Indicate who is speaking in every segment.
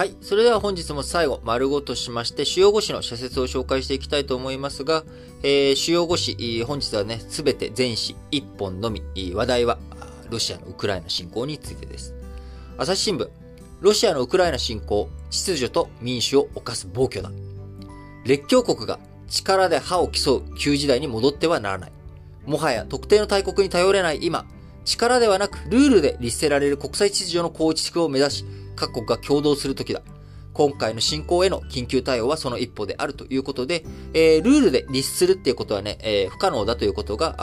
Speaker 1: はい。それでは本日も最後、丸ごとしまして、主要語詞の社説を紹介していきたいと思いますが、えー、主要語詞、本日はね、すべて全詞一本のみ、話題は、ロシアのウクライナ侵攻についてです。朝日新聞、ロシアのウクライナ侵攻、秩序と民主を犯す暴挙だ。列強国が力で歯を競う旧時代に戻ってはならない。もはや特定の大国に頼れない今、力ではなくルールで律せられる国際秩序の構築を目指し、各国が共同するときだ。今回の侵攻への緊急対応はその一歩であるということで、えー、ルールで律するっていうことはね、えー、不可能だということが、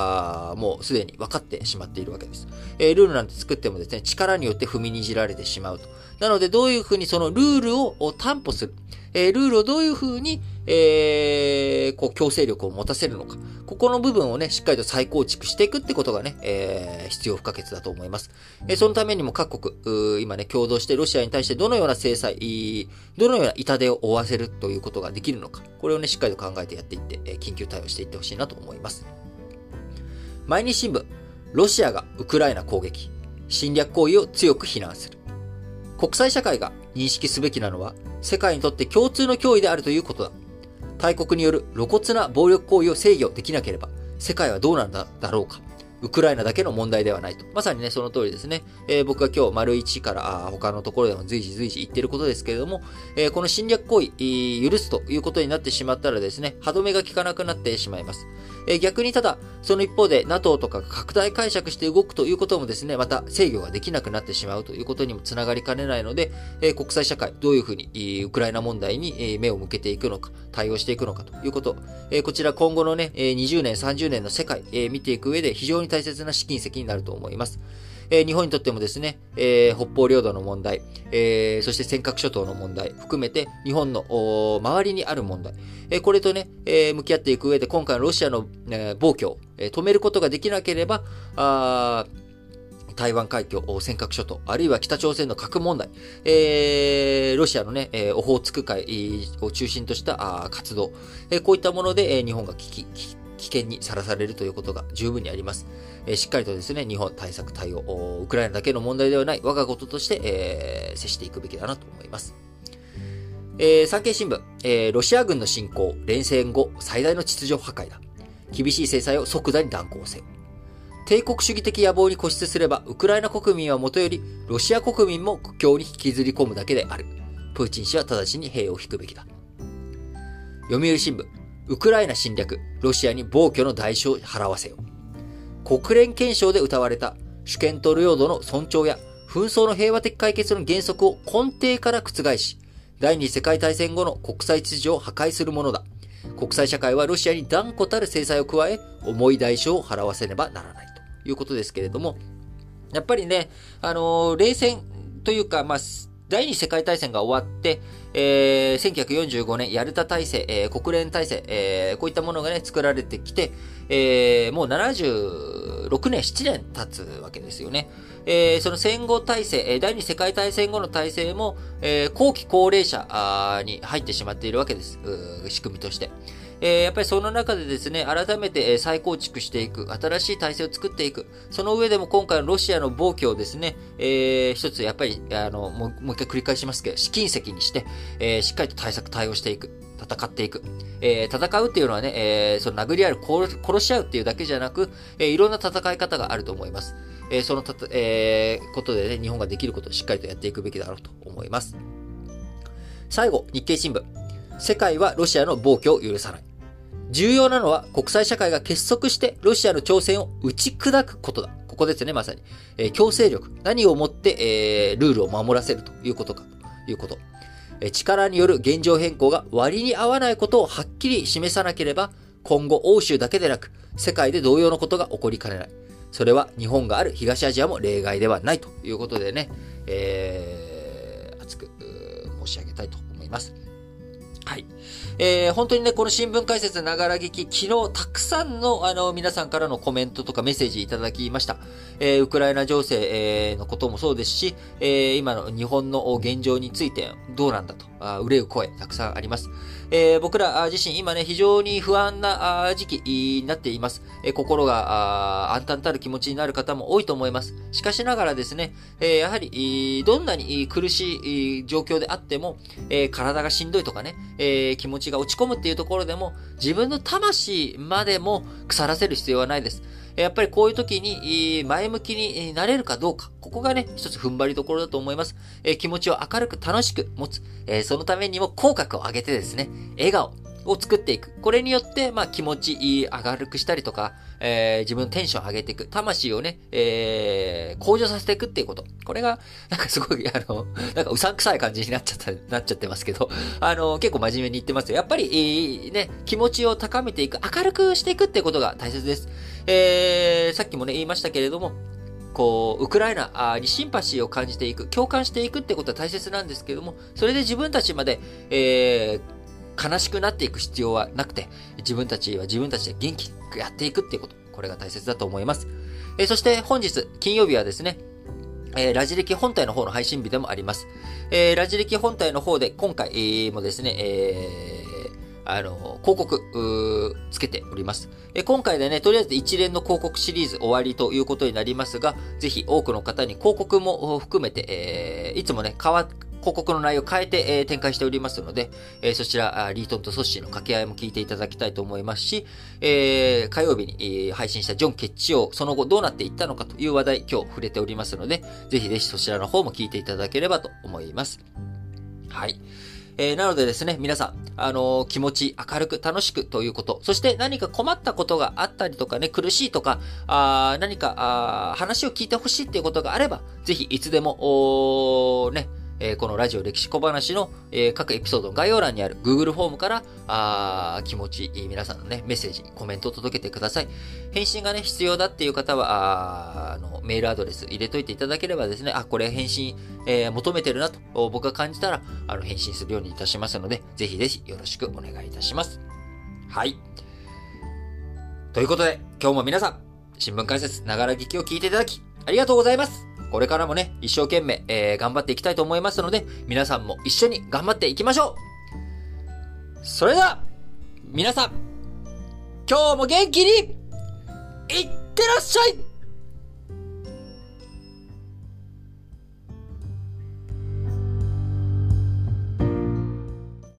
Speaker 1: あもうすでに分かってしまっているわけです。えー、ルールなんて作ってもですね、力によって踏みにじられてしまうと。なので、どういうふうにそのルールを担保する。えー、ルールをどういうふうに、えー、こう、強制力を持たせるのか。ここの部分をね、しっかりと再構築していくってことがね、えー、必要不可欠だと思います。えー、そのためにも各国、今ね、共同してロシアに対してどのような制裁、どのような痛手を負わせるということができるのか。これをね、しっかりと考えてやっていって、え、緊急対応していってほしいなと思います。毎日新聞、ロシアがウクライナ攻撃、侵略行為を強く非難する。国際社会が認識すべきなのは、世界にとって共通の脅威であるということだ。大国による露骨な暴力行為を制御できなければ、世界はどうなんだろうか。ウクライナだけの問題ではないと。まさにね、その通りですね。えー、僕が今日、丸1から他のところでも随時随時言ってることですけれども、えー、この侵略行為、許すということになってしまったらですね、歯止めが効かなくなってしまいます。え逆にただ、その一方で NATO とかが拡大解釈して動くということもですね、また制御ができなくなってしまうということにもつながりかねないので、え国際社会、どういうふうにウクライナ問題に目を向けていくのか、対応していくのかということ、えこちら今後のね、20年、30年の世界、え見ていく上で非常に大切な試金石になると思います。えー、日本にとってもですね、えー、北方領土の問題、えー、そして尖閣諸島の問題含めて、日本の周りにある問題、え、これとね、え、向き合っていく上で、今回のロシアの、え、暴挙、え、止めることができなければ、あ台湾海峡、尖閣諸島、あるいは北朝鮮の核問題、えー、ロシアのね、えー、オホーツク海を中心としたあ活動、えー、こういったもので、えー、日本が危機、危危険にさらされるということが十分にあります。えー、しっかりとですね、日本対策対応、ウクライナだけの問題ではない我がこととして、えー、接していくべきだなと思います。えー、産経新聞、えー、ロシア軍の侵攻、連戦後最大の秩序破壊だ。厳しい制裁を即座に断行せよ。帝国主義的野望に固執すれば、ウクライナ国民はもとより、ロシア国民も苦境に引きずり込むだけである。プーチン氏は直ちに兵を引くべきだ。読売新聞、ウクライナ侵略、ロシアに暴挙の代償を払わせよ。国連憲章で謳われた主権と領土の尊重や紛争の平和的解決の原則を根底から覆し、第二次世界大戦後の国際秩序を破壊するものだ。国際社会はロシアに断固たる制裁を加え、重い代償を払わせねばならないということですけれども、やっぱりね、あのー、冷戦というか、まあ、第二次世界大戦が終わって、えー、1945年、ヤルタ体制、えー、国連体制、えー、こういったものがね、作られてきて、えー、もう76年、7年経つわけですよね。えー、その戦後体制、第二次世界大戦後の体制も、えー、後期高齢者に入ってしまっているわけです。仕組みとして。えー、やっぱりその中でですね、改めて再構築していく、新しい体制を作っていく、その上でも今回のロシアの暴挙をですね、えー、一つやっぱり、あの、もう一回繰り返しますけど、試金石にして、えー、しっかりと対策対応していく。戦っていく。えー、戦うっていうのはね、えー、その殴り合う、殺し合うっていうだけじゃなく、えー、いろんな戦い方があると思います。えー、そのたた、え、ことでね、日本ができることをしっかりとやっていくべきだろうと思います。最後、日経新聞。世界はロシアの暴挙を許さない。重要なのは国際社会が結束してロシアの挑戦を打ち砕くことだ。ここですね、まさに。えー、強制力。何をもって、えー、ルールを守らせるということかということ。え、力による現状変更が割に合わないことをはっきり示さなければ、今後欧州だけでなく、世界で同様のことが起こりかねない。それは日本がある東アジアも例外ではないということでね、えー、熱く申し上げたいと思います。はい。えー、本当にね、この新聞解説ながら聞き、昨日たくさんの、あの、皆さんからのコメントとかメッセージいただきました。えー、ウクライナ情勢、えー、のこともそうですし、えー、今の日本の現状についてどうなんだと。あ憂う声、たくさんあります。えー、僕ら自身今ね、非常に不安な時期になっています。えー、心が暗淡たる気持ちになる方も多いと思います。しかしながらですね、えー、やはり、どんなに苦しい状況であっても、え、体がしんどいとかね、え、気持ちが落ち込むっていうところでも、自分の魂までも腐らせる必要はないです。やっぱりこういう時に前向きになれるかどうか、ここがね、一つ踏ん張りどころだと思います。え気持ちを明るく楽しく持つ。えそのためにも口角を上げてですね、笑顔、を作っていく。これによって、まあ気持ち明るくしたりとか、えー、自分のテンションを上げていく。魂をね、えー、向上させていくっていうこと。これが、なんかすごい、あの、なんかうさんくさい感じになっちゃった、なっちゃってますけど、あの、結構真面目に言ってますよ。やっぱり、ね、気持ちを高めていく、明るくしていくってことが大切です。えー、さっきもね、言いましたけれども、こう、ウクライナにシンパシーを感じていく、共感していくってことは大切なんですけども、それで自分たちまで、えー、悲しくなっていく必要はなくて、自分たちは自分たちで元気にやっていくっていうこと、これが大切だと思います。えー、そして本日、金曜日はですね、えー、ラジ歴本体の方の配信日でもあります。えー、ラジ歴本体の方で今回、もですね、えー、あの、広告、つけております。え今回でね、とりあえず一連の広告シリーズ終わりということになりますが、ぜひ多くの方に広告も含めて、え、いつもね、変わっ、広告の内容を変えて、えー、展開しておりますので、えー、そちら、リートンとソッシーの掛け合いも聞いていただきたいと思いますし、えー、火曜日に、えー、配信したジョン・ケッチオ、その後どうなっていったのかという話題、今日触れておりますので、ぜひぜひそちらの方も聞いていただければと思います。はい。えー、なのでですね、皆さん、あのー、気持ち明るく楽しくということ、そして何か困ったことがあったりとかね、苦しいとか、あ何かあ話を聞いてほしいっていうことがあれば、ぜひいつでも、ね、えー、このラジオ歴史小話の、えー、各エピソードの概要欄にある Google フォームから、あ気持ちいい、皆さんのね、メッセージ、コメントを届けてください。返信がね、必要だっていう方は、ああの、メールアドレス入れといていただければですね、あ、これ返信、えー、求めてるなと、僕が感じたら、あの、返信するようにいたしますので、ぜひぜひよろしくお願いいたします。はい。ということで、今日も皆さん、新聞解説、ながら聞きを聞いていただき、ありがとうございます。これからもね、一生懸命、えー、頑張っていきたいと思いますので、皆さんも一緒に頑張っていきましょう。それでは、皆さん、今日も元気に、いってらっしゃい！